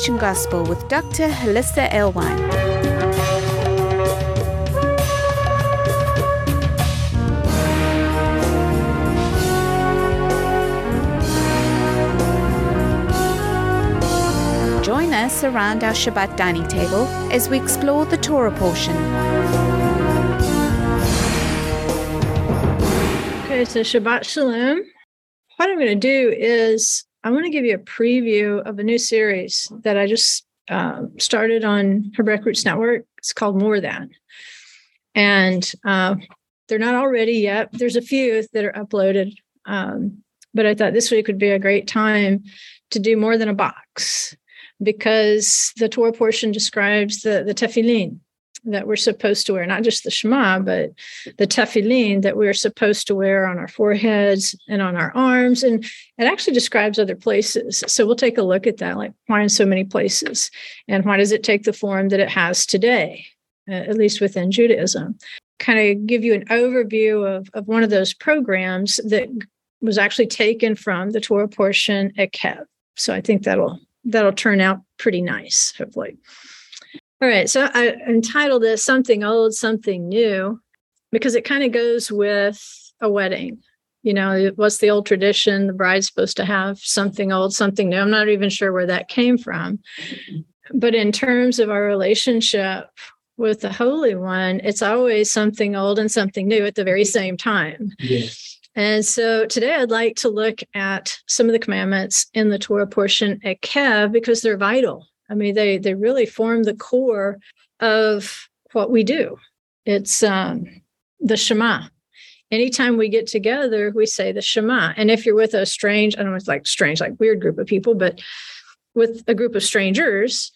Transformation Gospel with Dr. Hollisa Alewine. Join us around our Shabbat dining table as we explore the Torah portion. Okay, so Shabbat Shalom. What I'm going to do is I want to give you a preview of a new series that I just uh, started on Hebraic Roots Network. It's called More Than. And uh, they're not all ready yet. There's a few that are uploaded. Um, but I thought this week would be a great time to do more than a box because the Torah portion describes the, the tefillin that we're supposed to wear, not just the Shema, but the tefillin that we're supposed to wear on our foreheads and on our arms. And it actually describes other places. So we'll take a look at that, like why in so many places? And why does it take the form that it has today, at least within Judaism? Kind of give you an overview of, of one of those programs that was actually taken from the Torah portion Ekev. So I think that'll that'll turn out pretty nice, hopefully. All right. So I entitled this Something Old, Something New, because it kind of goes with a wedding. You know, what's the old tradition? The bride's supposed to have something old, something new. I'm not even sure where that came from. But in terms of our relationship with the Holy One, it's always something old and something new at the very same time. Yes. And so today I'd like to look at some of the commandments in the Torah portion Ekev because they're vital I mean, they they really form the core of what we do. It's um, the Shema. Anytime we get together, we say the Shema. And if you're with a strange, I don't know, it's like strange, like weird group of people, but with a group of strangers,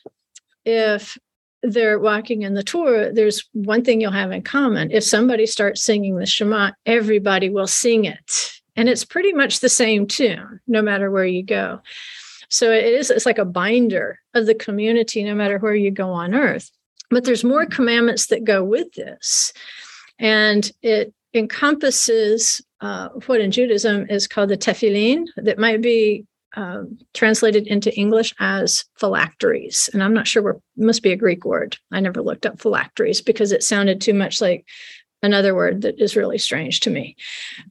if they're walking in the Torah, there's one thing you'll have in common. If somebody starts singing the Shema, everybody will sing it. And it's pretty much the same tune, no matter where you go. So it is, it's like a binder of the community, no matter where you go on earth. But there's more commandments that go with this. And it encompasses uh, what in Judaism is called the tefillin, that might be um, translated into English as phylacteries. And I'm not sure where, must be a Greek word. I never looked up phylacteries because it sounded too much like another word that is really strange to me.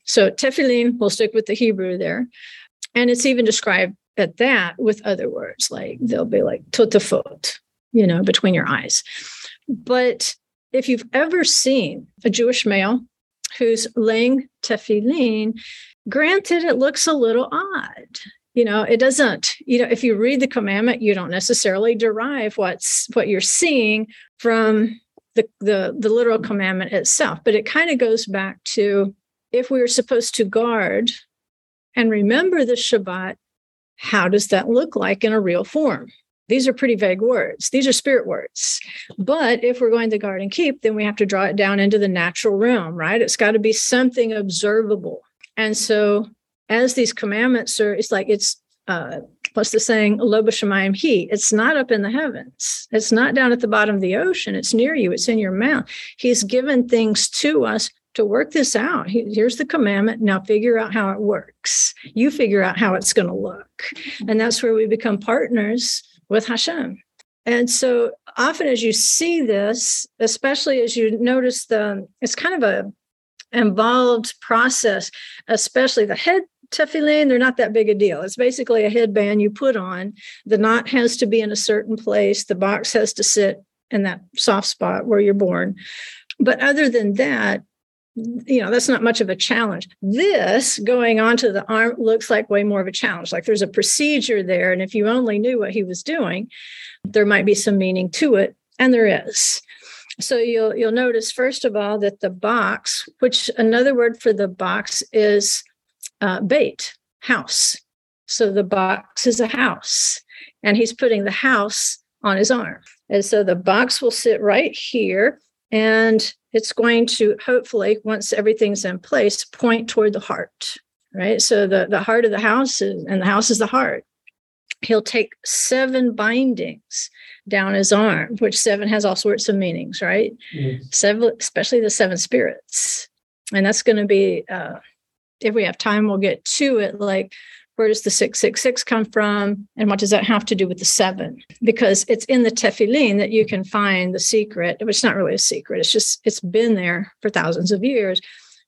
So tefillin, we'll stick with the Hebrew there. And it's even described at that with other words, like they'll be like totafot, you know, between your eyes. But if you've ever seen a Jewish male who's laying tefillin, granted, it looks a little odd. You know, it doesn't, you know, if you read the commandment, you don't necessarily derive what's what you're seeing from the the, the literal commandment itself. But it kind of goes back to if we are supposed to guard and remember the Shabbat, how does that look like in a real form? These are pretty vague words. These are spirit words. But if we're going to guard and keep, then we have to draw it down into the natural realm, right? It's got to be something observable. And so, as these commandments are, it's like it's uh, what's the saying? Lo b'shamayim he. It's not up in the heavens. It's not down at the bottom of the ocean. It's near you. It's in your mouth. He's given things to us to work this out. Here's the commandment. Now figure out how it works. You figure out how it's going to look. Mm-hmm. And that's where we become partners with Hashem. And so often as you see this, especially as you notice the, it's kind of a involved process, especially the head tefillin, they're not that big a deal. It's basically a headband you put on. The knot has to be in a certain place. The box has to sit in that soft spot where you're born. But other than that, you know that's not much of a challenge. This going onto the arm looks like way more of a challenge. Like there's a procedure there and if you only knew what he was doing there might be some meaning to it and there is. So you'll you'll notice first of all that the box which another word for the box is uh, bait house. So the box is a house and he's putting the house on his arm. And so the box will sit right here and it's going to hopefully once everything's in place point toward the heart right? So the, the heart of the house is and the house is the heart. He'll take seven bindings down his arm which seven has all sorts of meanings right? Mm-hmm. seven especially the seven spirits. And that's going to be uh, if we have time we'll get to it like where does the 666 come from? And what does that have to do with the seven? Because it's in the tefillin that you can find the secret, which is not really a secret. It's just, it's been there for thousands of years.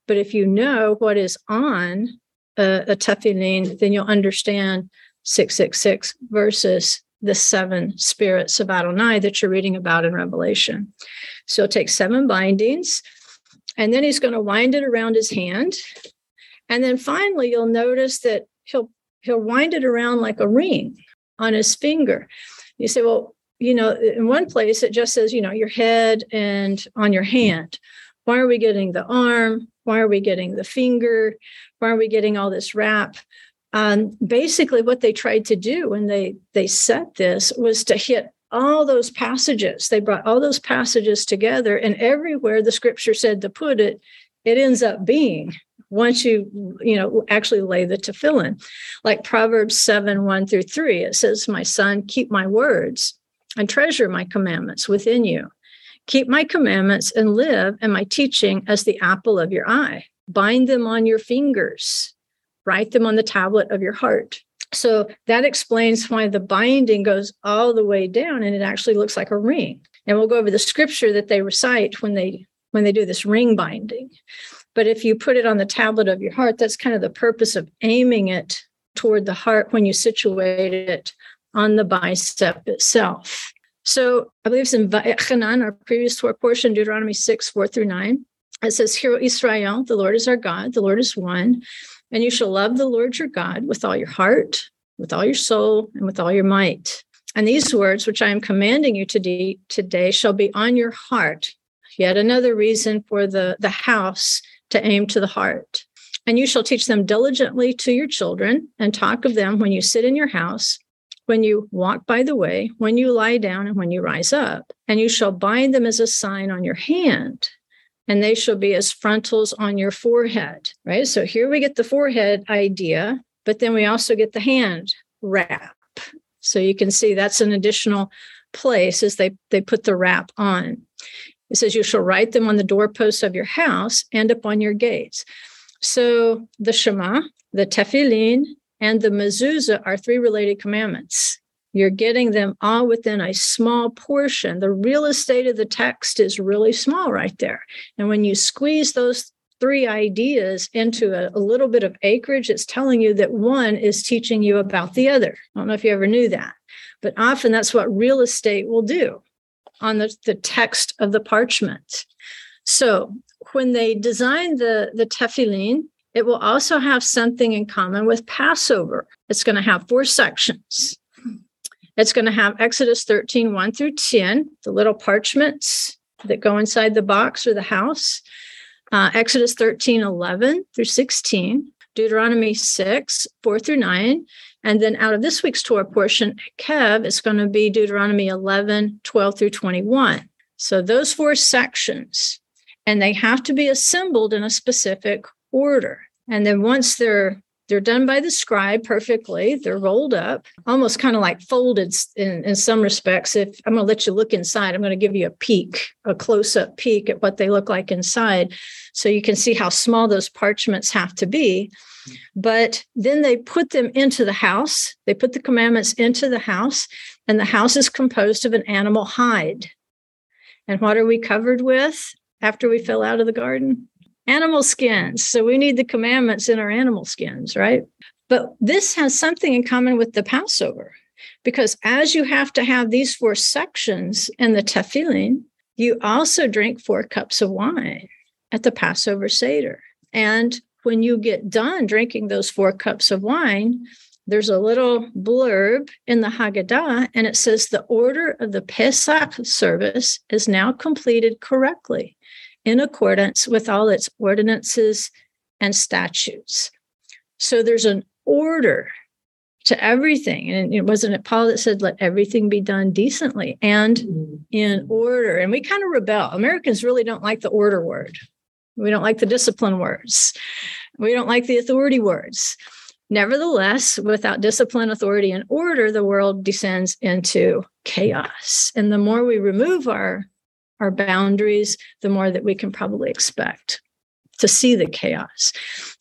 But if you know what is on a, a tefillin, then you'll understand 666 versus the seven spirits of Adonai that you're reading about in Revelation. So he'll take seven bindings, and then he's going to wind it around his hand. And then finally, you'll notice that he'll he'll wind it around like a ring on his finger. You say, well, you know, in one place it just says, you know, your head and on your hand. Why are we getting the arm? Why are we getting the finger? Why are we getting all this wrap? Um, basically, what they tried to do when they they set this was to hit all those passages. They brought all those passages together, and everywhere the scripture said to put it, it ends up being once you you know actually lay the tefillin. Like proverbs 7 1 through 3 it says my son keep my words and treasure my commandments within you. Keep my commandments and live and my teaching as the apple of your eye. Bind them on your fingers. Write them on the tablet of your heart. So that explains why the binding goes all the way down and it actually looks like a ring. And we'll go over the scripture that they recite when they when they do this ring binding but if you put it on the tablet of your heart, that's kind of the purpose of aiming it toward the heart when you situate it on the bicep itself. So I believe it's in Va'etchanan, our previous Torah portion, Deuteronomy 6, 4 through 9. It says, Hear, Israel, the Lord is our God, the Lord is one, and you shall love the Lord your God with all your heart, with all your soul, and with all your might. And these words, which I am commanding you today, today shall be on your heart. Yet another reason for the, the house to aim to the heart. And you shall teach them diligently to your children and talk of them when you sit in your house, when you walk by the way, when you lie down, and when you rise up. And you shall bind them as a sign on your hand, and they shall be as frontals on your forehead. Right. So here we get the forehead idea, but then we also get the hand wrap. So you can see that's an additional place as they, they put the wrap on. It says, You shall write them on the doorposts of your house and upon your gates. So the Shema, the Tefillin, and the mezuzah are three related commandments. You're getting them all within a small portion. The real estate of the text is really small right there. And when you squeeze those three ideas into a, a, little bit of acreage, it's telling you that one is teaching you about the other. I don't know if you ever knew that, but often that's what real estate will do on the, the text of the parchment. So when they designed the, the tefillin, it will also have something in common with Passover. It's going to have four sections. It's going to have Exodus 13, 1 through 10, the little parchments that go inside the box or the house. Uh, Exodus 13, 11 through 16, Deuteronomy 6, 4 through 9, and then out of this week's Torah portion, Ekev, it's going to be Deuteronomy 11, 12 through 21. So those four sections, and they have to be assembled in a specific order. And then once they're they're done by the scribe perfectly. They're rolled up, almost kind of like folded in, in some respects. If I'm going to let you look inside, I'm going to give you a peek, a close up peek at what they look like inside. So you can see how small those parchments have to be. But then they put them into the house. They put the commandments into the house, and the house is composed of an animal hide. And what are we covered with after we fell out of the garden? Animal skins. So we need the commandments in our animal skins, right? But this has something in common with the Passover, because as you have to have these four sections in the tefillin, you also drink four cups of wine at the Passover Seder. And when you get done drinking those four cups of wine, there's a little blurb in the Haggadah, and it says the order of the Pesach service is now completed correctly in accordance with all its ordinances and statutes. So there's an order to everything. And it wasn't it Paul that said, let everything be done decently and in order. And we kind of rebel. Americans really don't like the order word. We don't like the discipline words. We don't like the authority words. Nevertheless, without discipline, authority, and order, the world descends into chaos. And the more we remove our, our boundaries, the more that we can probably expect. to see the chaos.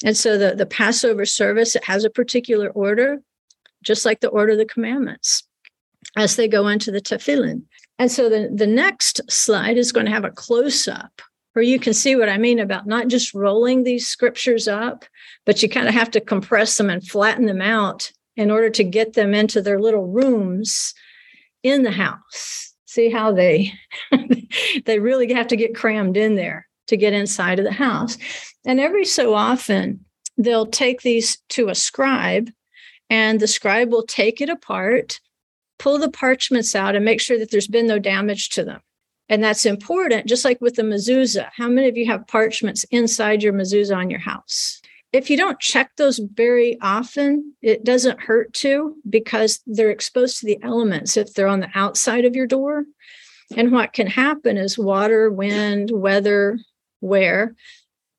And so the, the Passover service, it has a particular order, just like the order of the commandments as they go into the tefillin. And so the, the next slide is going to have a close up where you can see what I mean about not just rolling these scriptures up, but you kind of have to compress them and flatten them out in order to get them into their little rooms in the house. See how they they really have to get crammed in there to get inside of the house. And every so often they'll take these to a scribe and the scribe will take it apart, pull the parchments out and make sure that there's been no damage to them. And that's important, just like with the mezuzah. How many of you have parchments inside your mezuzah on your house? If you don't check those very often, it doesn't hurt to because they're exposed to the elements if they're on the outside of your door. And what can happen is water, wind, weather, wear,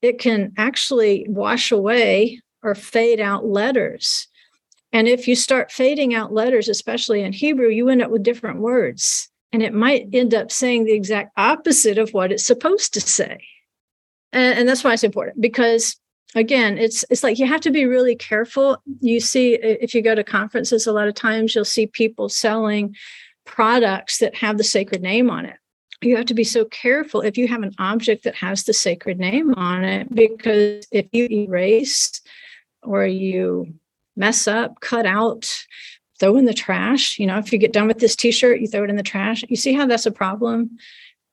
it can actually wash away or fade out letters. And if you start fading out letters, especially in Hebrew, you end up with different words and it might end up saying the exact opposite of what it's supposed to say and, and, that's why it's important because again it's it's like you have to be really careful you see if you go to conferences a lot of times you'll see people selling products that have the sacred name on it you have to be so careful if you have an object that has the sacred name on it because if you erase or you mess up cut out throw in the trash. You know, if you get done with this t shirt, you throw it in the trash. You see how that's a problem?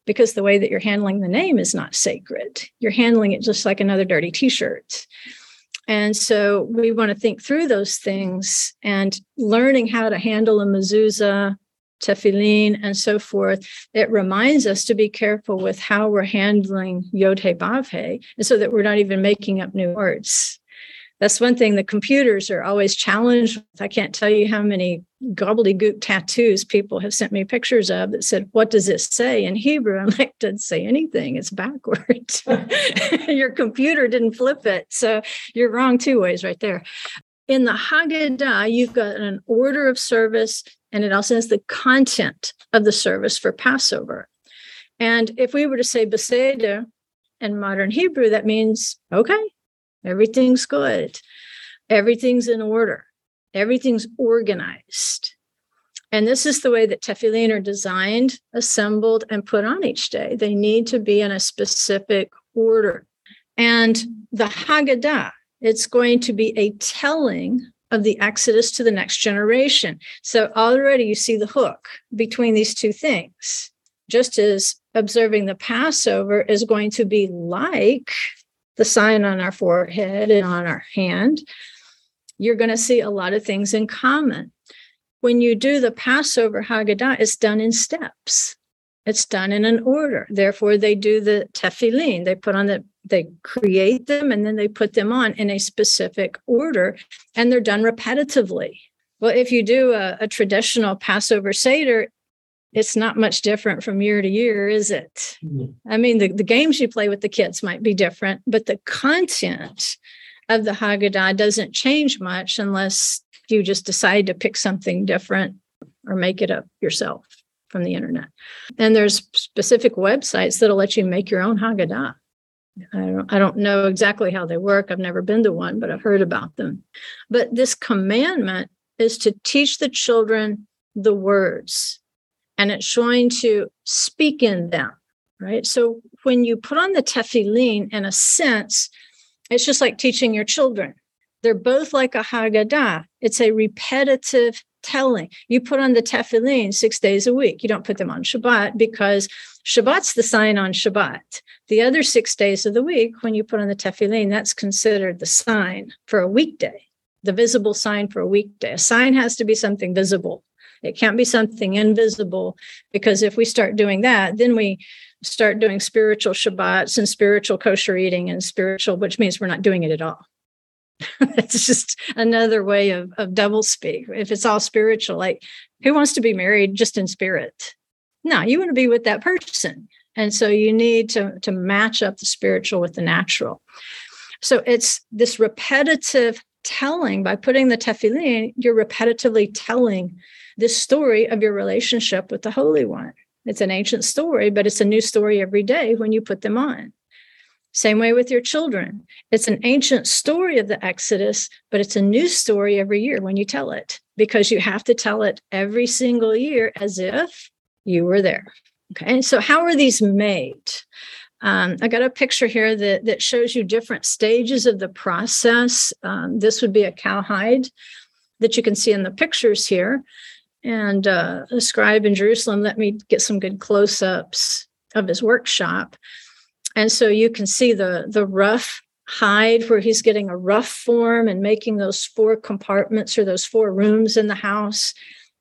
Because the way that you're handling the name is not sacred. You're handling it just like another dirty t shirt. And so we want to think through those things and learning how to handle a mezuzah, tefillin, and so forth. It reminds us to be careful with how we're handling yod he vav he, and so that we're not even making up new words that's one thing the computers are always challenged with. I can't tell you how many gobbledygook tattoos people have sent me pictures of that said, What does this say in Hebrew? I'm like, doesn't say anything. It's backwards. Your computer didn't flip it. So you're wrong two ways right there. In the Haggadah, you've got an order of service, and it also has the content of the service for Passover. And if we were to say Beseder in modern Hebrew, that means, okay, Everything's good. Everything's in order. Everything's organized. And this is the way that tefillin are designed, assembled, and put on each day. They need to be in a specific order. And the Haggadah, it's going to be a telling of the Exodus to the next generation. So already you see the hook between these two things. Just as observing the Passover is going to be like the sign on our forehead and on our hand, you're going to see a lot of things in common. When you do the Passover Haggadah, it's done in steps. It's done in an order. Therefore, they do the tefillin. They put on the, they create them and then they put them on in a specific order, and they're done repetitively. Well, if you do a, a traditional Passover Seder, it's not much different from year to year, is it? Mm-hmm. I mean, the, the games you play with the kids might be different, but the content of the Haggadah doesn't change much unless you just decide to pick something different or make it up yourself from the internet. And there's specific websites that'll let you make your own Haggadah. I don't, I don't know exactly how they work. I've never been to one, but I've heard about them. But this commandment is to teach the children the words and it's going to speak in them, right? So when you put on the tefillin, in a sense, it's just like teaching your children. They're both like a Haggadah. It's a repetitive telling. You put on the tefillin six days a week. You don't put them on Shabbat because Shabbat's the sign on Shabbat. The other six days of the week, when you put on the tefillin, that's considered the sign for a weekday, the visible sign for a weekday. A sign has to be something visible. It can't be something invisible because if we start doing that, then we start doing spiritual Shabbats and spiritual kosher eating and spiritual, which means we're not doing it at all. it's just another way of, of double speak. If it's all spiritual, like who wants to be married just in spirit? No, you want to be with that person. And so you need to, to match up the spiritual with the natural. So it's this repetitive telling by putting the tefillin, you're repetitively telling this story of your relationship with the Holy One. It's an ancient story, but it's a new story every day when you put them on. Same way with your children. It's an ancient story of the Exodus, but it's a new story every year when you tell it because you have to tell it every single year as if you were there. Okay. So, how are these made? Um, I got a picture here that, that shows you different stages of the process. Um, this would be a cowhide that you can see in the pictures here. And uh, a scribe in Jerusalem let me get some good close ups of his workshop. And so you can see the, the rough hide where he's getting a rough form and making those four compartments or those four rooms in the house.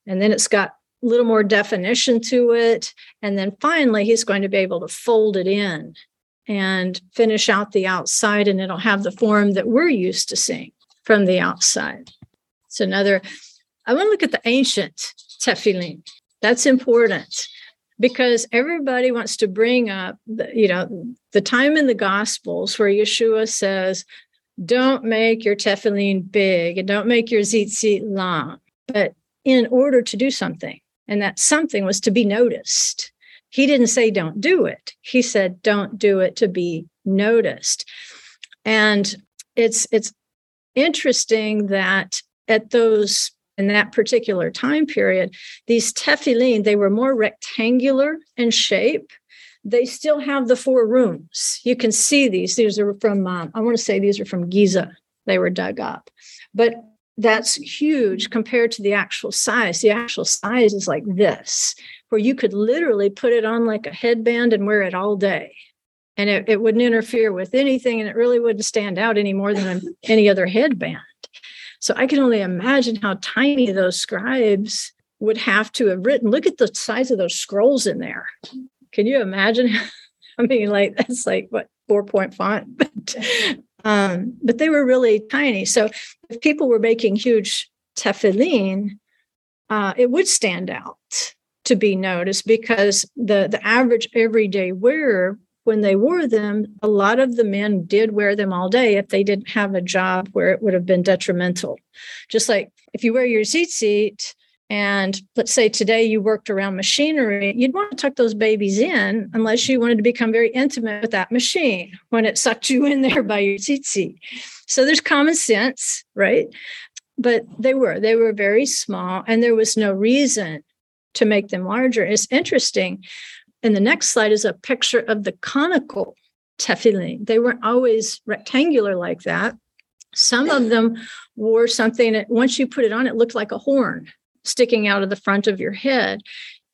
And then it's got a little more definition to it. And then finally, he's going to be able to fold it in and finish out the outside, and it'll have the form that we're used to seeing from the outside. It's another, I want to look at the ancient tefillin. That's important because everybody wants to bring up the, you know the time in the gospels where yeshua says don't make your tefillin big and don't make your tzitzit long. But in order to do something and that something was to be noticed he didn't say don't do it. He said don't do it to be noticed. And it's it's interesting that at those in that particular time period, these tefillin, they were more rectangular in shape. They still have the four rooms. You can see these. These are from, um, I want to say these are from Giza. They were dug up. But that's huge compared to the actual size. The actual size is like this, where you could literally put it on like a headband and wear it all day. And it, it wouldn't interfere with anything and it really wouldn't stand out any more than any other headband. So I can only imagine how tiny those scribes would have to have written. Look at the size of those scrolls in there. Can you imagine? I mean, like that's like what four point font, but um, but they were really tiny. So if people were making huge tefillin, uh, it would stand out to be noticed because the the average everyday wearer when they wore them, a lot of the men did wear them all day if they didn't have a job where it would have been detrimental. Just like if you wear your tzitzit, and let's say today you worked around machinery, you'd want to tuck those babies in unless you wanted to become very intimate with that machine when it sucked you in there by your tzitzit. So there's common sense, right? But they were, they were very small and there was no reason to make them larger. It's interesting and the next slide is a picture of the conical tefillin. They weren't always rectangular like that. Some of them wore something that once you put it on, it looked like a horn sticking out of the front of your head.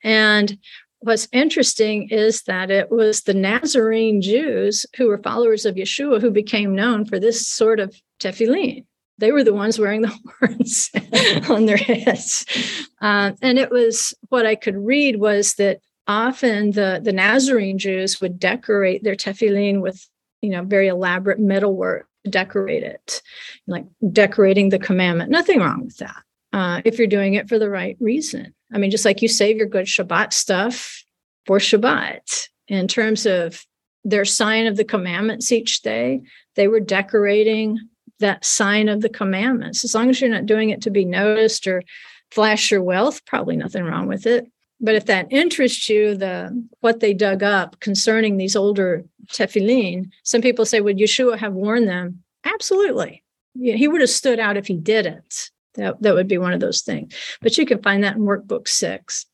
And what's interesting is that it was the Nazarene Jews who were followers of Yeshua who became known for this sort of tefillin. They were the ones wearing the horns on their heads. Uh, and it was what I could read was that often the, the Nazarene Jews would decorate their tefillin with, you know, very elaborate metalwork to decorate it, like decorating the commandment. Nothing wrong with that uh, if you're doing it for the right reason. I mean, just like you save your good Shabbat stuff for Shabbat. In terms of their sign of the commandments each day, they were decorating that sign of the commandments. As long as you're not doing it to be noticed or flash your wealth, probably nothing wrong with it. But if that interests you, the what they dug up concerning these older tefillin, some people say, would Yeshua have worn them? Absolutely. Yeah, he would have stood out if he didn't. That, that would be one of those things. But you can find that in workbook six.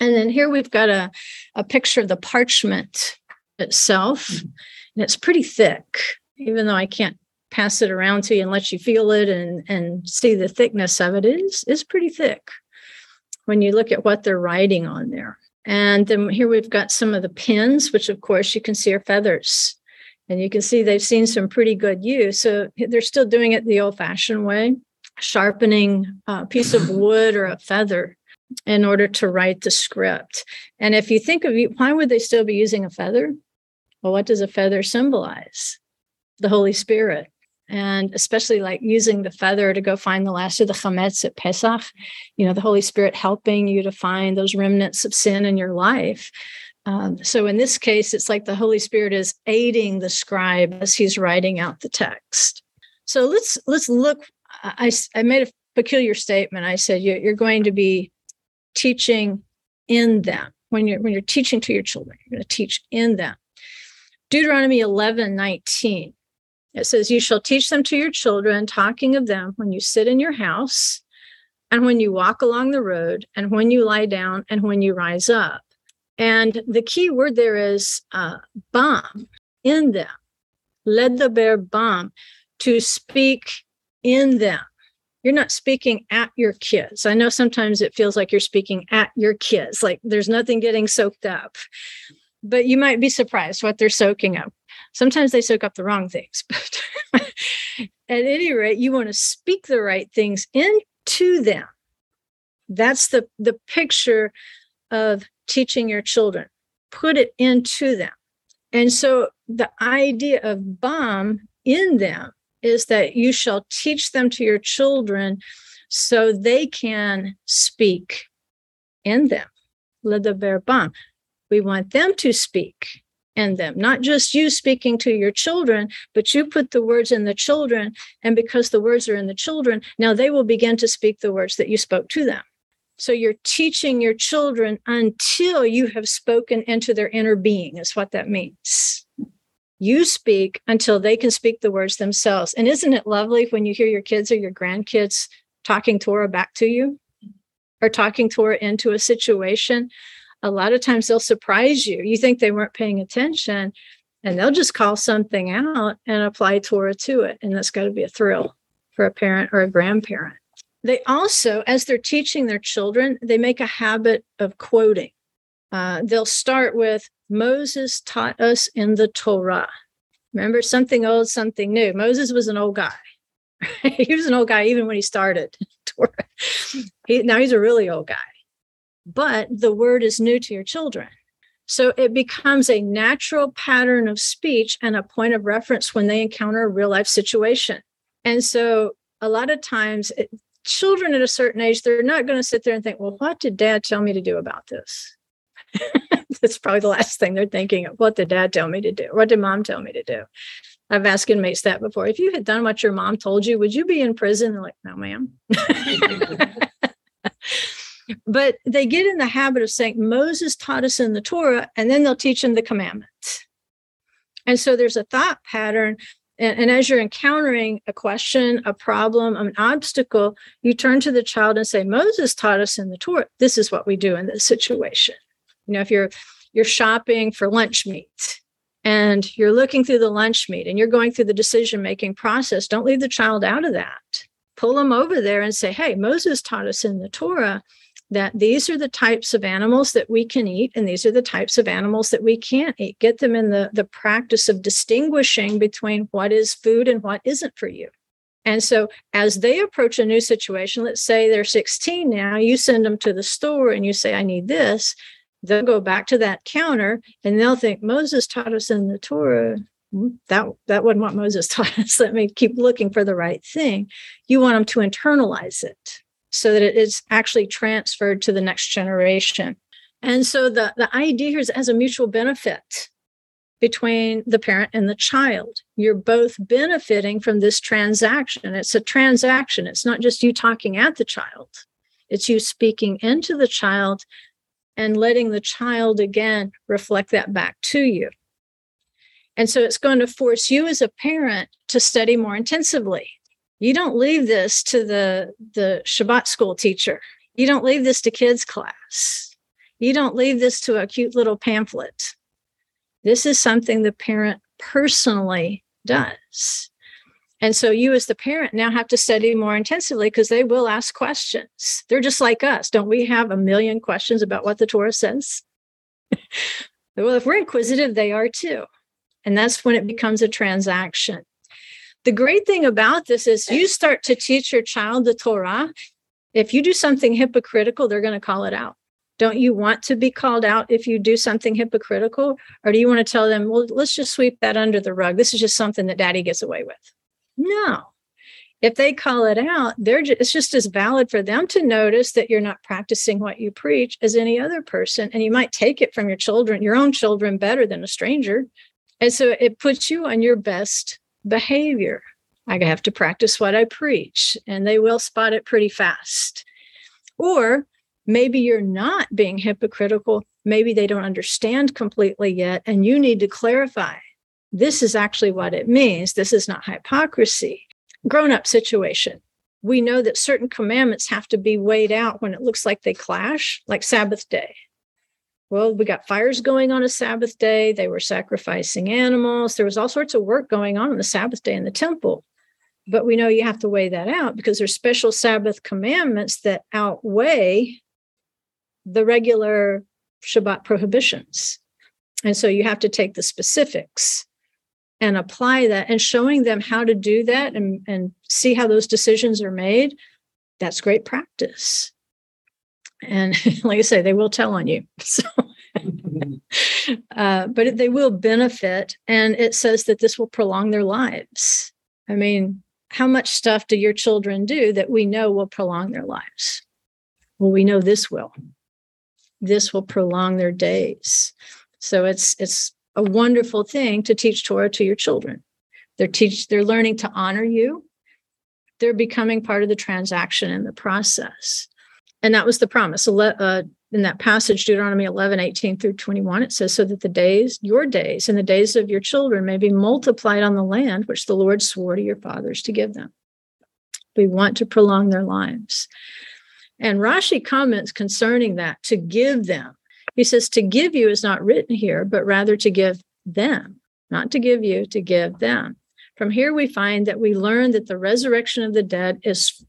And then here we've got a, a picture of the parchment itself. And it's pretty thick, even though I can't pass it around to you and let you feel it and, and see the thickness of it. It is, is pretty thick when you look at what they're writing on there. And then here we've got some of the pins, which of course you can see are feathers. And you can see they've seen some pretty good use. So they're still doing it the old fashioned way, sharpening a piece of wood or a feather in order to write the script. And if you think of why would they still be using a feather? Well, what does a feather symbolize? The Holy Spirit and especially like using the feather to go find the last of the chametz at Pesach, you know, the Holy Spirit helping you to find those remnants of sin in your life. Um, so in this case, it's like the Holy Spirit is aiding the scribe as he's writing out the text. So let's let's look. I, I made a peculiar statement. I said you're going to be teaching in them when you're when you're teaching to your children. You're going to teach in them Deuteronomy 11 19. It says, You shall teach them to your children, talking of them when you sit in your house, and when you walk along the road, and when you lie down, and when you rise up. And the key word there is uh, bam, in them. L'daber bam, to speak in them. You're not speaking at your kids. I know sometimes it feels like you're speaking at your kids, like there's nothing getting soaked up. But you might be surprised what they're soaking up. Sometimes they soak up the wrong things, but at any rate, you want to speak the right things into them. That's the, the picture of teaching your children. Put it into them. And so the idea of bam in them is that you shall teach them to your children so they can speak in them. Bam. We want them to speak in them, not just you speaking to your children, but you put the words in the children. And because the words are in the children, now they will begin to speak the words that you spoke to them. So you're teaching your children until you have spoken into their inner being, is what that means. You speak until they can speak the words themselves. And isn't it lovely when you hear your kids or your grandkids talking Torah back to you or talking Torah into a situation? A lot of times they'll surprise you. You think they weren't paying attention, and they'll just call something out and apply Torah to it. And that's got to be a thrill for a parent or a grandparent. They also, as they're teaching their children, they make a habit of quoting. Uh, they'll start with Moses taught us in the Torah. Remember, something old, something new. Moses was an old guy. he was an old guy even when he started Torah. He, now he's a really old guy. But the word is new to your children. So it becomes a natural pattern of speech and a point of reference when they encounter a real life situation. And so a lot of times it, children at a certain age, they're not going to sit there and think, well, what did dad tell me to do about this? That's probably the last thing they're thinking of. What did dad tell me to do? What did mom tell me to do? I've asked inmates that before. If you had done what your mom told you, would you be in prison? They're like, no, ma'am. but they get in the habit of saying, Moses taught us in the Torah, and then they'll teach them the commandments. And so there's a thought pattern and, and, as you're encountering a question, a problem, an obstacle, you turn to the child and say, Moses taught us in the Torah, this is what we do in this situation. You know, if you're you're shopping for lunch meat and you're looking through the lunch meat and you're going through the decision making process, don't leave the child out of that. Pull them over there and say, hey, Moses taught us in the Torah that these are the types of animals that we can eat and these are the types of animals that we can't eat. Get them in the, the practice of distinguishing between what is food and what isn't for you. And so as they approach a new situation let's say they're 16 now you send them to the store and you say i need this. They'll go back to that counter and they'll think moses taught us in the torah. Hmm, that that wasn't what moses taught us. Let me keep looking for the right thing. You want them to internalize it so that it is actually transferred to the next generation. And so the, the idea here is as a mutual benefit between the parent and the child. You're both benefiting from this transaction. It's a transaction. It's not just you talking at the child, it's you speaking into the child and letting the child again reflect that back to you. And so it's going to force you as a parent to study more intensively you don't leave this to the the Shabbat school teacher. You don't leave this to kids class. You don't leave this to a cute little pamphlet. This is something the parent personally does. And so you, as the parent, now have to study more intensively because they will ask questions. They're just like us. Don't we have a million questions about what the Torah says? well, if we're inquisitive, they are too. And that's when it becomes a transaction the great thing about this is you start to teach your child the Torah. If you do something hypocritical, they're going to call it out. Don't you want to be called out if you do something hypocritical? Or do you want to tell them, well, let's just sweep that under the rug? This is just something that daddy gets away with. No. If they call it out, they're just, it's just as valid for them to notice that you're not practicing what you preach as any other person. And you might take it from your children, your own children, better than a stranger. And so it puts you on your best behavior. I have to practice what I preach, and they will spot it pretty fast. Or maybe you're not being hypocritical. Maybe they don't understand completely yet, and you need to clarify this is actually what it means. This is not hypocrisy. Grown up situation. We know that certain commandments have to be weighed out when it looks like they clash, like Sabbath day. Well, we got fires going on a Sabbath day. They were sacrificing animals. There was all sorts of work going on on the Sabbath day in the temple. But we know you have to weigh that out because there's special Sabbath commandments that outweigh the regular Shabbat prohibitions. And so you have to take the specifics and apply that and showing them how to do that and, and see how those decisions are made. That's great practice. And like I say, they will tell on you. So, uh, but they will benefit. And it says that this will prolong their lives. I mean, how much stuff do your children do that we know will prolong their lives? Well, we know this will. This will prolong their days. So it's it's a wonderful thing to teach Torah to your children. They're teach they're learning to honor you. They're becoming part of the transaction in the process. And that was the promise. Uh, in that passage, Deuteronomy 11, 18 through 21, it says, So that the days, your days, and the days of your children may be multiplied on the land which the Lord swore to your fathers to give them. We want to prolong their lives. And Rashi comments concerning that to give them. He says, To give you is not written here, but rather to give them, not to give you, to give them. From here, we find that we learn that the resurrection of the dead is,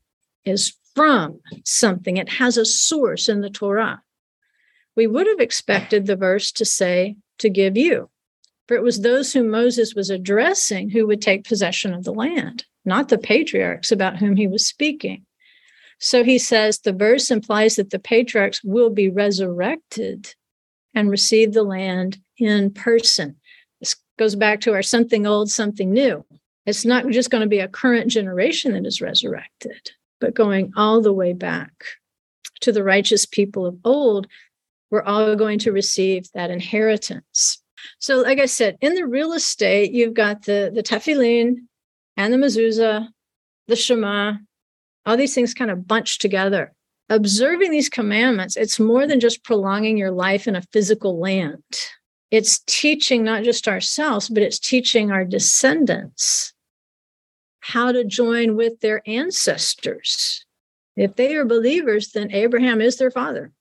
is from something, it has a source in the Torah we would have expected the verse to say, to give you. For it was those whom Moses was addressing who would take possession of the land, not the patriarchs about whom he was speaking. So he says the verse implies that the patriarchs will be resurrected and receive the land in person. This goes back to our something old, something new. It's not just going to be a current generation that is resurrected, but going all the way back to the righteous people of old we're all going to receive that inheritance. So, like I said, in the real estate, you've got the the tefillin and the mezuzah, the shema, all these things kind of bunched together. Observing these commandments, it's more than just prolonging your life in a physical land. It's teaching not just ourselves, but it's teaching our descendants how to join with their ancestors. If they are believers, then Abraham is their father.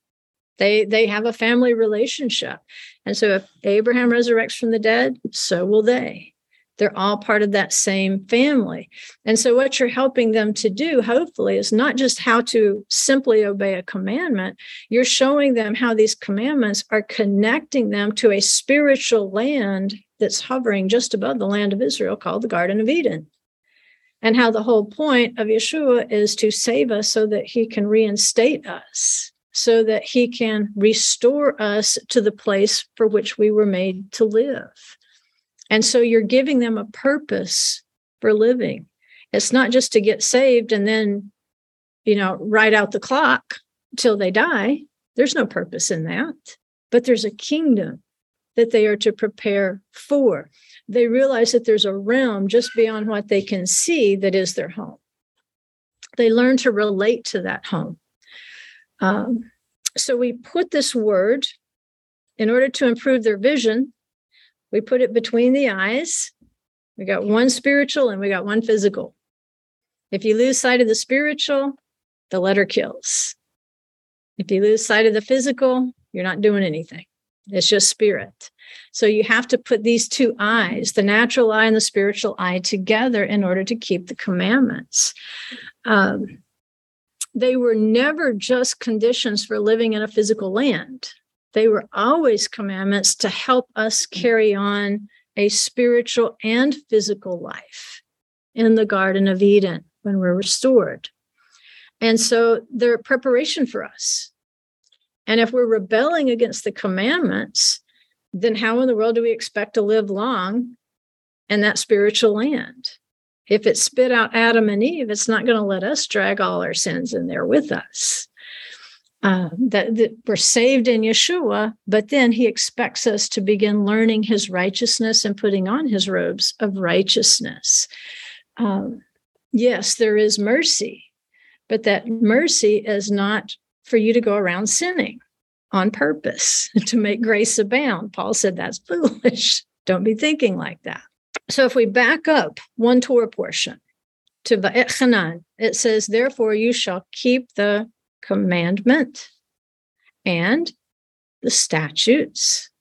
They they have a family relationship. And so if Abraham resurrects from the dead, so will they. They're all part of that same family. And so what you're helping them to do, hopefully, is not just how to simply obey a commandment, you're showing them how these commandments are connecting them to a spiritual land that's hovering just above the land of Israel called the Garden of Eden and how the whole point of Yeshua is to save us so that he can reinstate us so that he can restore us to the place for which we were made to live. And so you're giving them a purpose for living. It's not just to get saved and then, you know, write out the clock till they die. There's no purpose in that. But there's a kingdom that they are to prepare for. They realize that there's a realm just beyond what they can see that is their home. They learn to relate to that home. Um, so we put this word in order to improve their vision. We put it between the eyes. We got one spiritual and we got one physical. If you lose sight of the spiritual, the letter kills. If you lose sight of the physical, you're not doing anything. It's just spirit. So you have to put these two eyes, the natural eye and the spiritual eye, together in order to keep the commandments. Um, they were never just conditions for living in a physical land. They were always commandments to help us carry on a spiritual and physical life in the Garden of Eden when we're restored. And so they're preparation for us. And if we're rebelling against the commandments, then how in the world do we expect to live long in that spiritual land? if it spit out Adam and Eve, it's not going to let us drag all our sins in there with us. Uh, that, that, we're saved in Yeshua, but then he expects us to begin learning his righteousness and putting on his robes of righteousness. Um, yes, there is mercy, but that mercy is not for you to go around sinning on purpose to make grace abound. Paul said that's foolish. Don't be thinking like that. So if we back up one Torah portion to Va'etchanan, it says, Therefore you shall keep the commandment and the statutes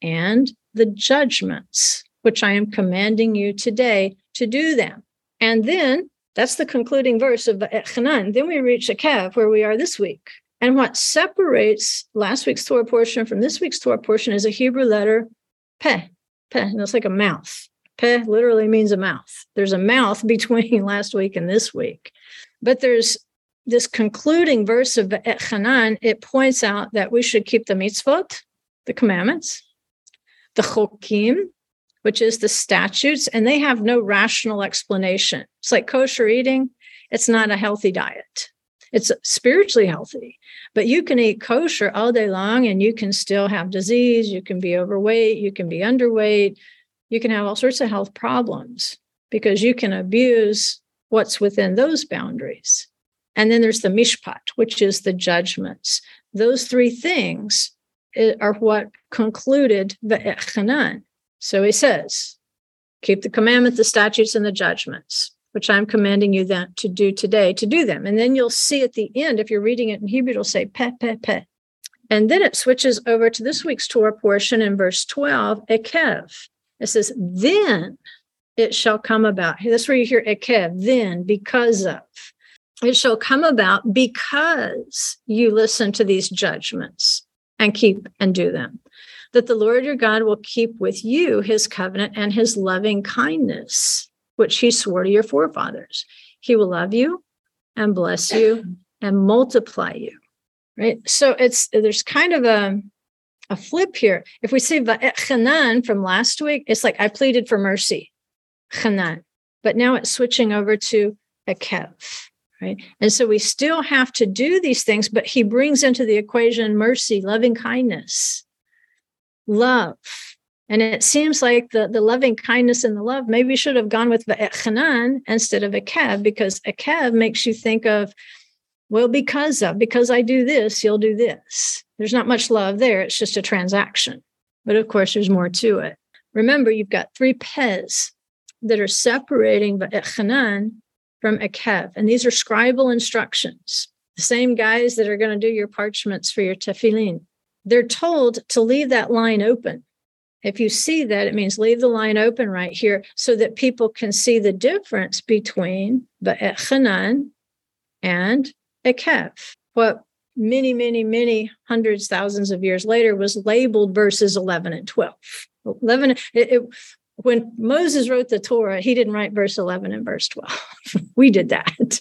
and the judgments, which I am commanding you today to do them. And then that's the concluding verse of Hanan. Then we reach Ekev, where we are this week. And what separates last week's Torah portion from this week's Torah portion is a Hebrew letter, Peh. Peh. And it's like a mouth. Peh literally means a mouth. There's a mouth between last week and this week. But there's this concluding verse of Hanan, it points out that we should keep the mitzvot, the commandments, the chokim, which is the statutes, and they have no rational explanation. It's like kosher eating, it's not a healthy diet. It's spiritually healthy, but you can eat kosher all day long and you can still have disease. You can be overweight, you can be underweight, you can have all sorts of health problems because you can abuse what's within those boundaries. And then there's the mishpat, which is the judgments. Those three things eh, are what concluded Va'etchanan. So he says, keep the commandment, the statutes, and the judgments, which I'm commanding you that to do today, to do them. And then you'll see at the end, if you're reading it in Hebrew, it'll say pe, pe, pe. And then it switches over to this week's Torah portion in verse 12, ekev. It says, then it shall come about. That's where you hear ekev, then, because of it shall come about because you listen to these judgments and keep and do them. That the Lord your God will keep with you his covenant and his loving kindness, which he swore to your forefathers. He will love you and bless you and multiply you. Right. So it's there's kind of a a flip here. If we say Chanan eh, from last week, it's like I pleaded for mercy, Chanan. But now it's switching over to Ekev right and so we still have to do these things but he brings into the equation mercy loving kindness love and it seems like the, the loving kindness and the love maybe should have gone with Hanan instead of Ekev because Ekev makes you think of, well, because of, because I do this, you'll do this. There's not much love there. It's just a transaction. But of course, there's more to it. Remember, you've got three pez that are separating Hanan from Ekev. And these are scribal instructions, the same guys that are going to do your parchments for your tefillin. They're told to leave that line open. If you see that, it means leave the line open right here so that people can see the difference between Va'etchanan and Ekev. What many, many, many hundreds, thousands of years later was labeled verses 11 and 12. 11, it, it, when Moses wrote the Torah, he didn't write verse 11 and verse 12. we did that.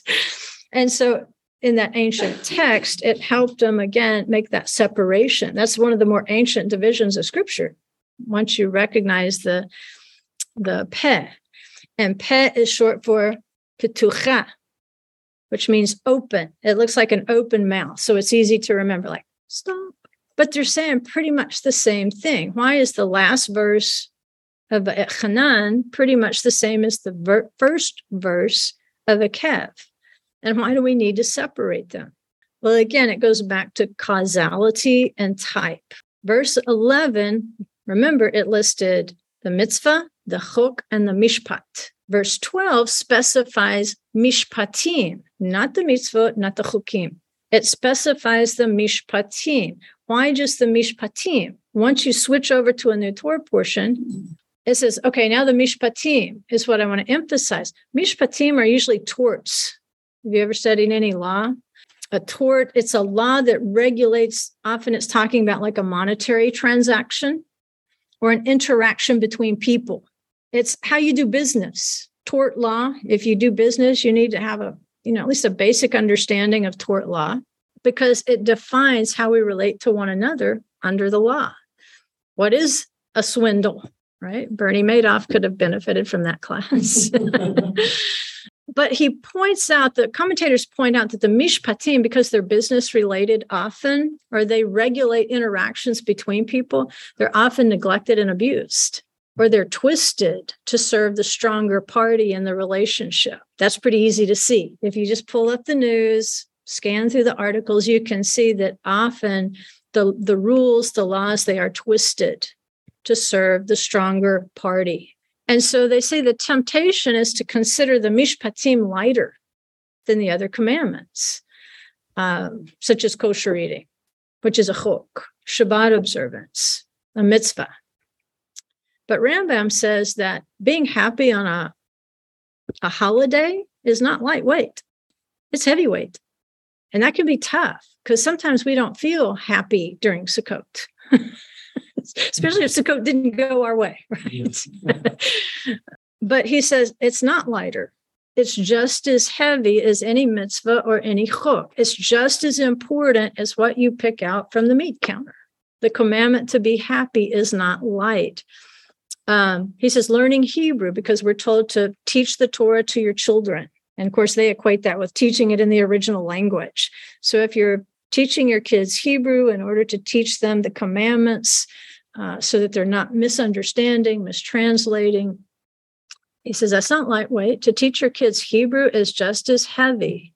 And so in that ancient text, it helped them again make that separation. That's one of the more ancient divisions of scripture. Once you recognize the the pe, and pe is short for petucha, which means open. It looks like an open mouth, so it's easy to remember. Like stop, but they're saying pretty much the same thing. Why is the last verse of Hanan pretty much the same as the ver- first verse of Ekev. And why do we need to separate them? Well, again, it goes back to causality and type. Verse 11, remember, it listed the mitzvah, the chok, and the mishpat. Verse 12 specifies mishpatim, not the mitzvah, not the chukim. It specifies the mishpatim. Why just the mishpatim? Once you switch over to a new Torah portion, it says, okay, now the mishpatim is what I want to emphasize. Mishpatim are usually torts. Have you ever studied any law? A tort, it's a law that regulates, often it's talking about like a monetary transaction or an interaction between people. It's how you do business. Tort law, if you do business, you need to have a, you know, at least a basic understanding of tort law because it defines how we relate to one another under the law. What is a swindle? right? Bernie Madoff could have benefited from that class. but he points out that commentators point out that the mishpatim, because they're business related often, or they regulate interactions between people, they're often neglected and abused, or they're twisted to serve the stronger party in the relationship. That's pretty easy to see. If you just pull up the news, scan through the articles, you can see that often the, the rules, the laws, they are twisted to serve the stronger party. And so they say the temptation is to consider the mishpatim lighter than the other commandments, um, such as kosher eating, which is a chok, Shabbat observance, a mitzvah. But Rambam says that being happy on a, a holiday is not lightweight, it's heavyweight. And that can be tough because sometimes we don't feel happy during Sukkot. Especially if Sukkot didn't go our way, right? but he says it's not lighter. It's just as heavy as any mitzvah or any chok. It's just as important as what you pick out from the meat counter. The commandment to be happy is not light. Um, he says learning Hebrew because we're told to teach the Torah to your children. And of course, they equate that with teaching it in the original language. So if you're teaching your kids Hebrew in order to teach them the commandments uh, so that they're not misunderstanding, mistranslating, he says that's not lightweight. To teach your kids Hebrew is just as heavy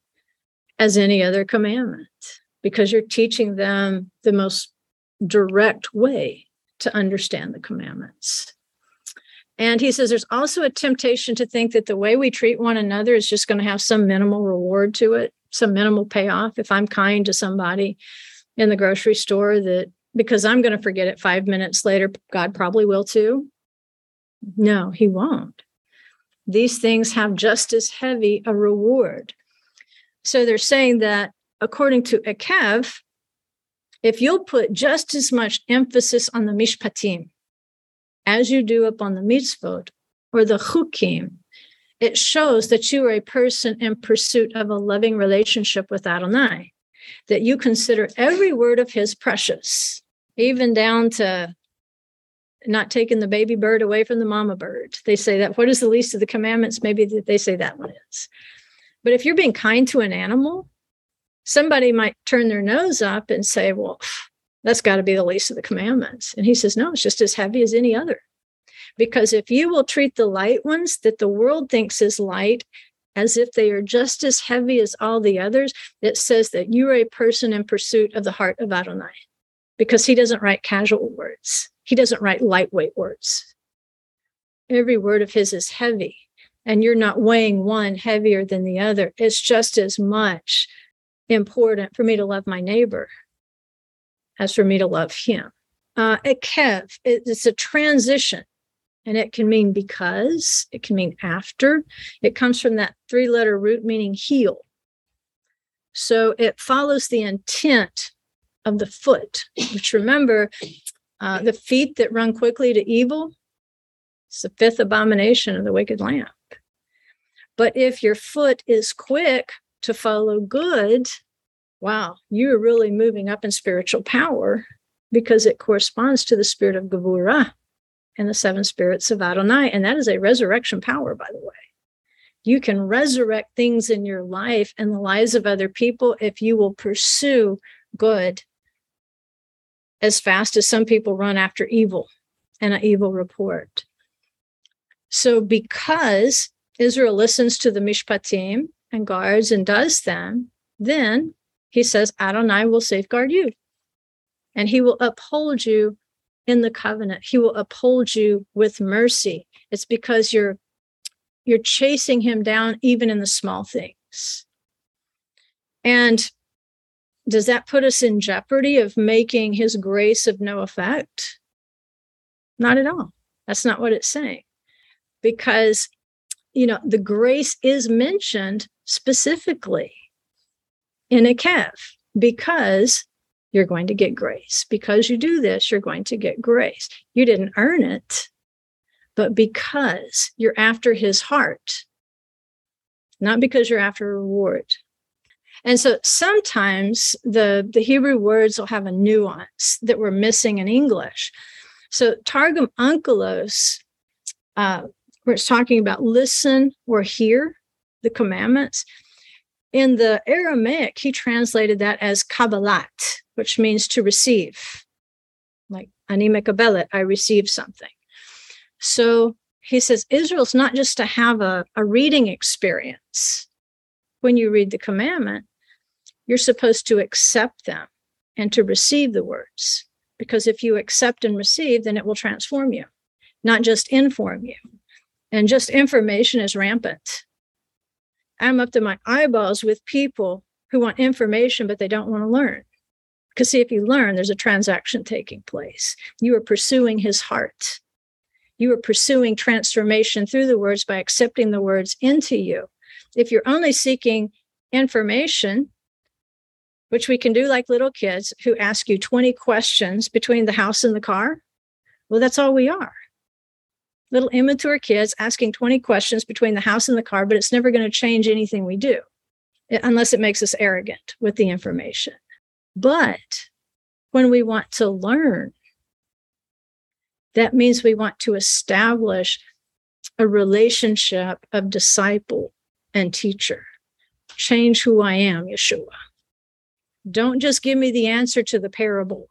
as any other commandment because you're teaching them the most direct way to understand the commandments. And he says there's also a temptation to think that the way we treat one another is just going to have some minimal reward to it, some minimal payoff. If I'm kind to somebody in the grocery store, that because I'm going to forget it five minutes later, God probably will too. No, he won't. These things have just as heavy a reward. So they're saying that according to Ekev, if you'll put just as much emphasis on the mishpatim, as you do upon the mitzvot or the chukim, it shows that you are a person in pursuit of a loving relationship with Adonai, that you consider every word of his precious, even down to not taking the baby bird away from the mama bird. They say that what is the least of the commandments? Maybe they say that one is. But if you're being kind to an animal, somebody might turn their nose up and say, well, that's got to be the least of the commandments. And he says, No, it's just as heavy as any other. Because if you will treat the light ones that the world thinks is light as if they are just as heavy as all the others, it says that you are a person in pursuit of the heart of Adonai. Because he doesn't write casual words, he doesn't write lightweight words. Every word of his is heavy, and you're not weighing one heavier than the other. It's just as much important for me to love my neighbor as for me to love him. Uh, kev, it's a transition and it can mean because, it can mean after. It comes from that three letter root meaning heel. So it follows the intent of the foot, which remember, uh, the feet that run quickly to evil, it's the fifth abomination of the wicked lamp. But if your foot is quick to follow good, wow, you're really moving up in spiritual power because it corresponds to the spirit of Gevurah and the seven spirits of Adonai. And that is a resurrection power, by the way. You can resurrect things in your life and the lives of other people if you will pursue good as fast as some people run after evil and an evil report. So, because Israel listens to the Mishpatim and guards and does them, then he says, Adonai will safeguard you and he will uphold you in the covenant. He will uphold you with mercy. It's because you're you're chasing him down even in the small things. And does that put us in jeopardy of making his grace of no effect? Not at all. That's not what it's saying. Because, you know, the grace is mentioned specifically in Ekev because you're going to get grace. Because you do this, you're going to get grace. You didn't earn it, but because you're after his heart, not because you're after a reward. And so sometimes the, the Hebrew words will have a nuance that we're missing in English. So Targum Onkelos, uh, where it's talking about listen or hear the commandments, in the Aramaic, he translated that as Kabbalat, which means to receive. Like ani mekabelet, I receive something. So he says Israel's not just to have a, a reading experience when you read the commandment, you're supposed to accept them and to receive the words. Because if you accept and receive, then it will transform you, not just inform you. and just information is rampant. I'm up to my eyeballs with people who want information, but they don't want to learn. Because, see, if you learn, there's a transaction taking place. You are pursuing his heart. You are pursuing transformation through the words by accepting the words into you. If you're only seeking information, which we can do like little kids who ask you 20 questions between the house and the car, well, that's all we are. Little immature kids asking 20 questions between the house and the car, but it's never going to change anything we do eh, unless it makes us arrogant with the information. But when we want to learn, that means we want to establish a relationship of disciple and teacher. Change who I am, Yeshua. Don't just give me the answer to the parable.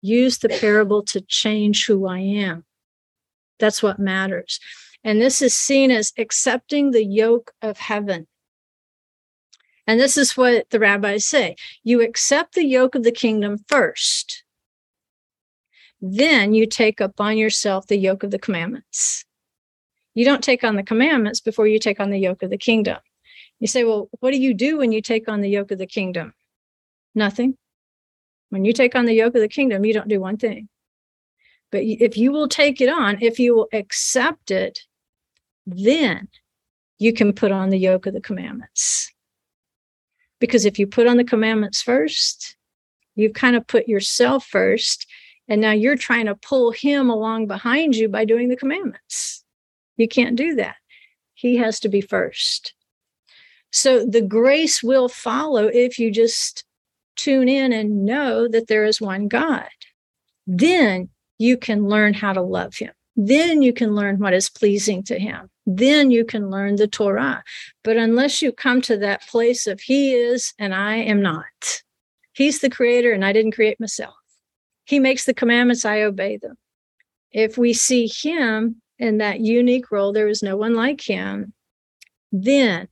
Use the parable to change who I am. That's what matters. And this is seen as accepting the yoke of heaven. And this is what the rabbis say you accept the yoke of the kingdom first, then you take upon yourself the yoke of the commandments. You don't take on the commandments before you take on the yoke of the kingdom. You say, well, what do you do when you take on the yoke of the kingdom? Nothing. When you take on the yoke of the kingdom, you don't do one thing. But if you will take it on, if you will accept it, then you can put on the yoke of the commandments. Because if you put on the commandments first, you've kind of put yourself first. And now you're trying to pull him along behind you by doing the commandments. You can't do that. He has to be first. So the grace will follow if you just tune in and know that there is one God. Then you can learn how to love him. Then you can learn what is pleasing to him. Then you can learn the Torah. But unless you come to that place of He is and I am not, He's the creator and I didn't create myself. He makes the commandments, I obey them. If we see Him in that unique role, there is no one like Him, then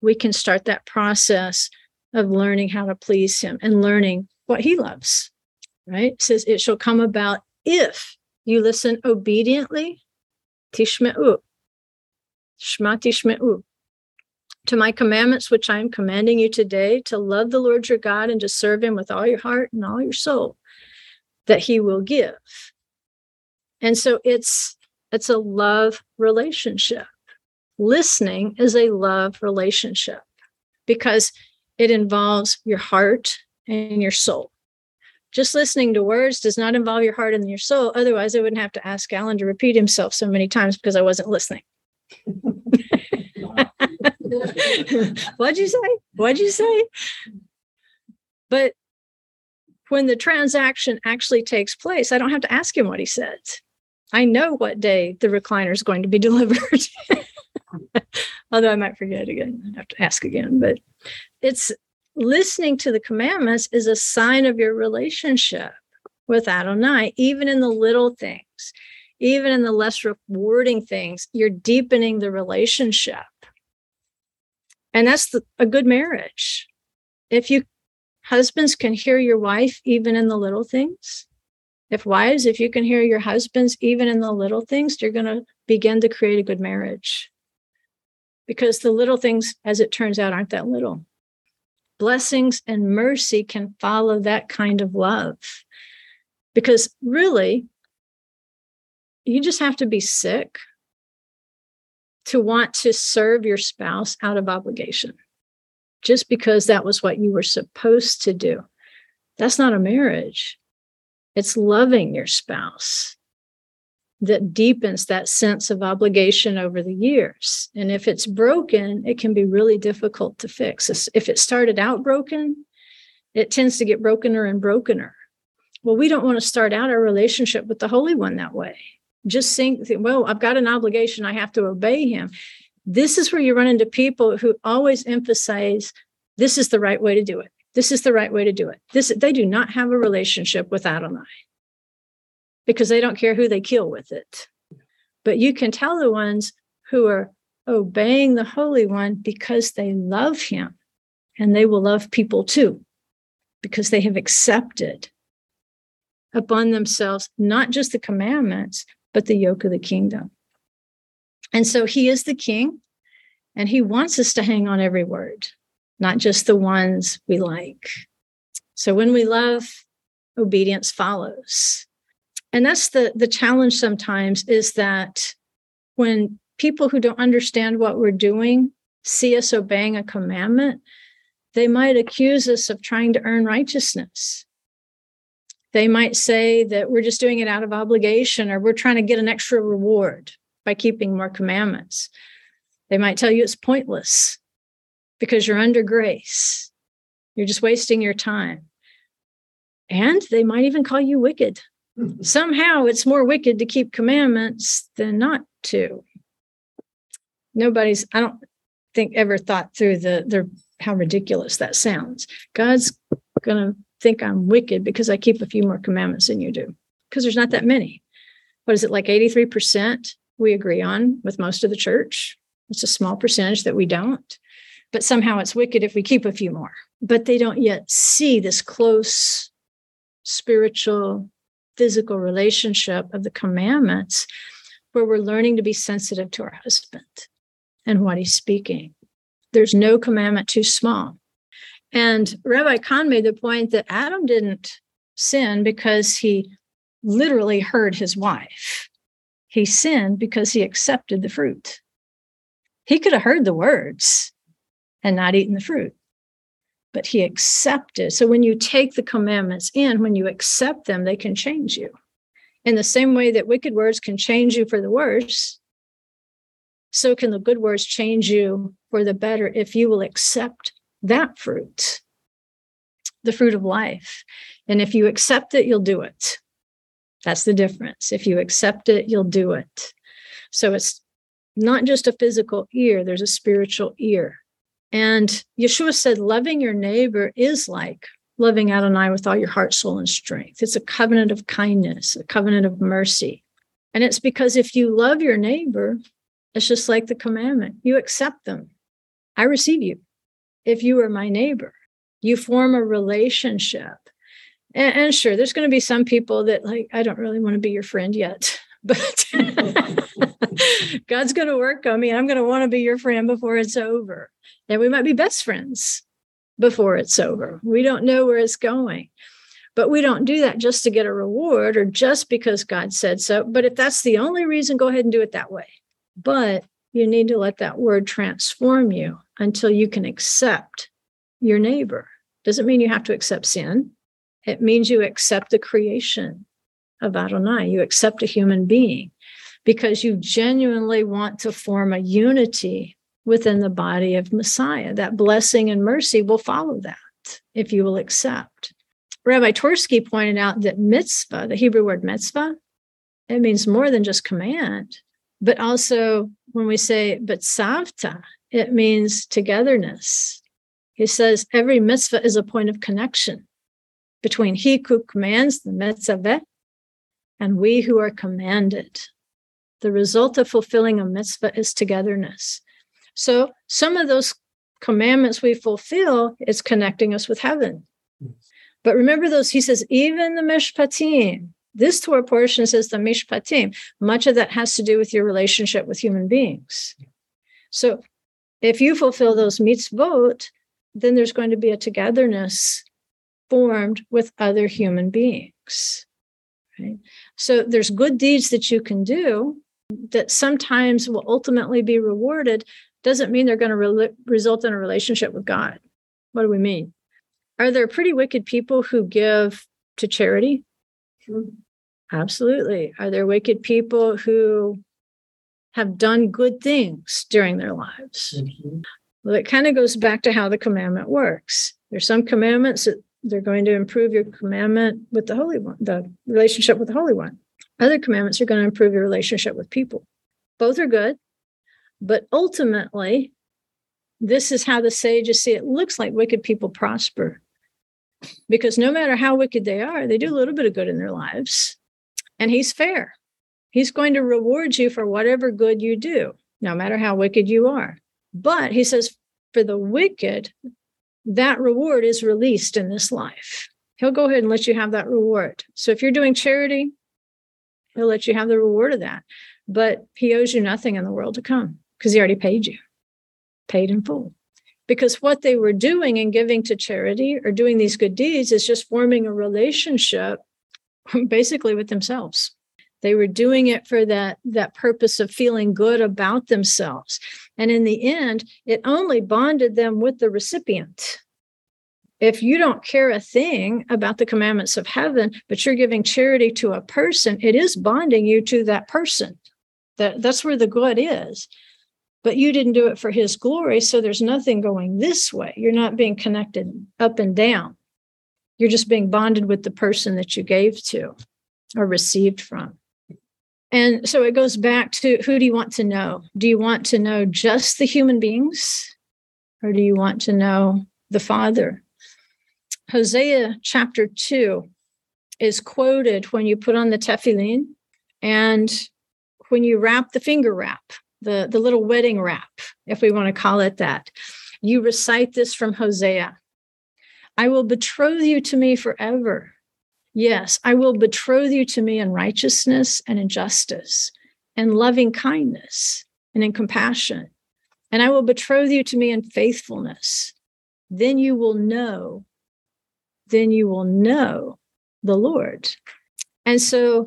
we can start that process of learning how to please Him and learning what He loves. Right? It says it shall come about if you listen obediently, tishme'u, shmati shme'u, to my commandments, which I am commanding you today, to love the Lord your God and to serve him with all your heart and all your soul, that he will give. And so it's it's a love relationship. Listening is a love relationship because it involves your heart and your soul. Just listening to words does not involve your heart and your soul. Otherwise, I wouldn't have to ask Alan to repeat himself so many times because I wasn't listening. What'd you say? What'd you say? But when the transaction actually takes place, I don't have to ask him what he says. I know what day the recliner is going to be delivered. Although I might forget again, I have to ask again. But it's listening to the commandments is a sign of your relationship with Adonai, even in the little things, even in the less rewarding things, you're deepening the relationship. And that's the, a good marriage. If you husbands can hear your wife even in the little things, if wives, if you can hear your husbands even in the little things, you're going to begin to create a good marriage. Because the little things, as it turns out, aren't that little. Blessings and mercy can follow that kind of love. Because really, you just have to be sick to want to serve your spouse out of obligation just because that was what you were supposed to do. That's not a marriage. It's loving your spouse that deepens that sense of obligation over the years. And if it's broken, it can be really difficult to fix. If it started out broken, it tends to get brokener and brokener. Well, we don't want to start out our relationship with the Holy One that way just think, well, I've got an obligation, I have to obey him. This is where you run into people who always emphasize this is the right way to do it. This is the right way to do it. This they do not have a relationship with Adonai because they don't care who they kill with it. But you can tell the ones who are obeying the Holy One because they love him and they will love people too because they have accepted upon themselves not just the commandments, but the yoke of the kingdom. And so he is the king, and he wants us to hang on every word, not just the ones we like. So when we love, obedience follows. And that's the, the challenge sometimes is that when people who don't understand what we're doing see us obeying a commandment, they might accuse us of trying to earn righteousness. They might say that we're just doing it out of obligation or we're trying to get an extra reward by keeping more commandments. They might tell you it's pointless because you're under grace. You're just wasting your time. And they might even call you wicked. Somehow it's more wicked to keep commandments than not to. Nobody's, I don't think, ever thought through the, the how ridiculous that sounds. God's to think I'm wicked because I keep a few more commandments than you do, because there's not that many. What is it, like 83% we agree on with most of the church? It's a small percentage that we don't. But somehow it's wicked if we keep a few more. But they don't yet see this close spiritual, physical relationship of the commandments where we're learning to be sensitive to our husband and what he's speaking. There's no commandment too small. And Rabbi Kahn made the point that Adam didn't sin because he literally heard his wife. He sinned because he accepted the fruit. He could have heard the words and not eaten the fruit, but he accepted. So when you take the commandments in, when you accept them, they can change you. In the same way that wicked words can change you for the worse, so can the good words change you for the better if you will accept that fruit, the fruit of life. And if you accept it, you'll do it. That's the difference. If you accept it, you'll do it. So it's not just a physical ear, there's a spiritual ear. And Yeshua said, loving your neighbor is like loving Adonai with all your heart, soul, and strength. It's a covenant of kindness, a covenant of mercy. And it's because if you love your neighbor, it's just like the commandment you accept them. I receive you if you are my neighbor. You form a relationship. And, and sure, there's going to be some people that, like, I don't really want to be your friend yet, but God's going to work on me. I'm going to want to be your friend before it's over. And we might be best friends before it's over. We don't know where it's going. But we don't do that just to get a reward or just because God said so. But if that's the only reason, go ahead and do it that way. But you need to let that word transform you until you can accept your neighbor. Doesn't mean you have to accept sin. It means you accept the creation of Adonai. You accept a human being because you genuinely want to form a unity within the body of Messiah. That blessing and mercy will follow that if you will accept. Rabbi Twersky pointed out that mitzvah, the Hebrew word mitzvah, it means more than just command, but also when we say b'tzavta, it means togetherness. He says every mitzvah is a point of connection between he who commands the mitzvah and we who are commanded. The result of fulfilling a mitzvah is togetherness. So some of those commandments we fulfill is connecting us with heaven. But remember those, he says, even the mishpatim, this Torah portion says the mishpatim, much of that has to do with your relationship with human beings. So if you fulfill those mitzvot, then there's going to be a togetherness formed with other human beings. Right? So there's good deeds that you can do that sometimes will ultimately be rewarded. Doesn't mean they're going to re- result in a relationship with God. What do we mean? Are there pretty wicked people who give to charity? Sure. Absolutely. Are there wicked people who have done good things during their lives? Mm-hmm. Well, it kind of goes back to how the commandment works. There's some commandments that they're going to improve your commandment with the Holy One, the relationship with the Holy One. Other commandments are going to improve your relationship with people. Both are good, but ultimately, this is how the sages see it. looks like wicked people prosper because no matter how wicked they are, they do a little bit of good in their lives. And he's fair. He's going to reward you for whatever good you do, no matter how wicked you are. But he says, for the wicked, that reward is released in this life. He'll go ahead and let you have that reward. So if you're doing charity, he'll let you have the reward of that. but he owes you nothing in the world to come because he already paid you, paid in full. Because what they were doing in giving to charity or doing these good deeds is just forming a relationship basically with themselves. They were doing it for that, that purpose of feeling good about themselves. And in the end, it only bonded them with the recipient if you don't care a thing about the commandments of heaven, but you're giving charity to a person, it is bonding you to that person. That, that's where the good is. But you didn't do it for his glory. So there's nothing going this way. You're not being connected up and down. You're just being bonded with the person that you gave to or received from. And so it goes back to who do you want to know? Do you want to know just the human beings? Or do you want to know the Father Hosea chapter 2 is quoted when you put on the tefillin and when you wrap the finger wrap, the, the little wedding wrap, if we want to call it that. You recite this from Hosea I will betroth you to me forever. Yes, I will betroth you to me in righteousness and in justice, and loving kindness and in compassion. And I will betroth you to me in faithfulness. Then you will know then you will know the Lord. And so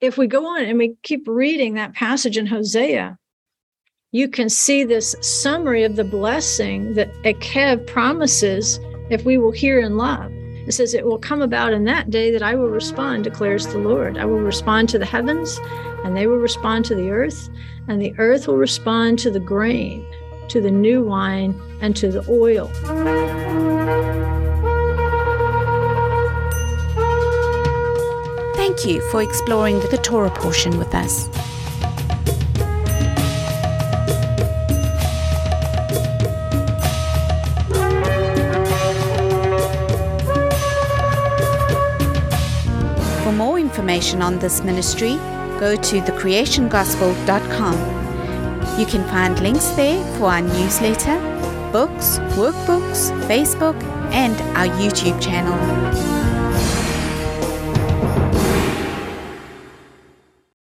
if we go on and we keep reading that passage in Hosea, you can see this summary of the blessing that Ekev promises if we will hear and love. It says, It will come about in that day that I will respond, declares the Lord. I will respond to the heavens, and they will respond to the earth, and the earth will respond to the grain, to the new wine, and to the oil. Thank you for exploring the Torah portion with us. For more information on this ministry, go to thecreationgospel.com. You can find links there for our newsletter, books, workbooks, Facebook, and our YouTube channel.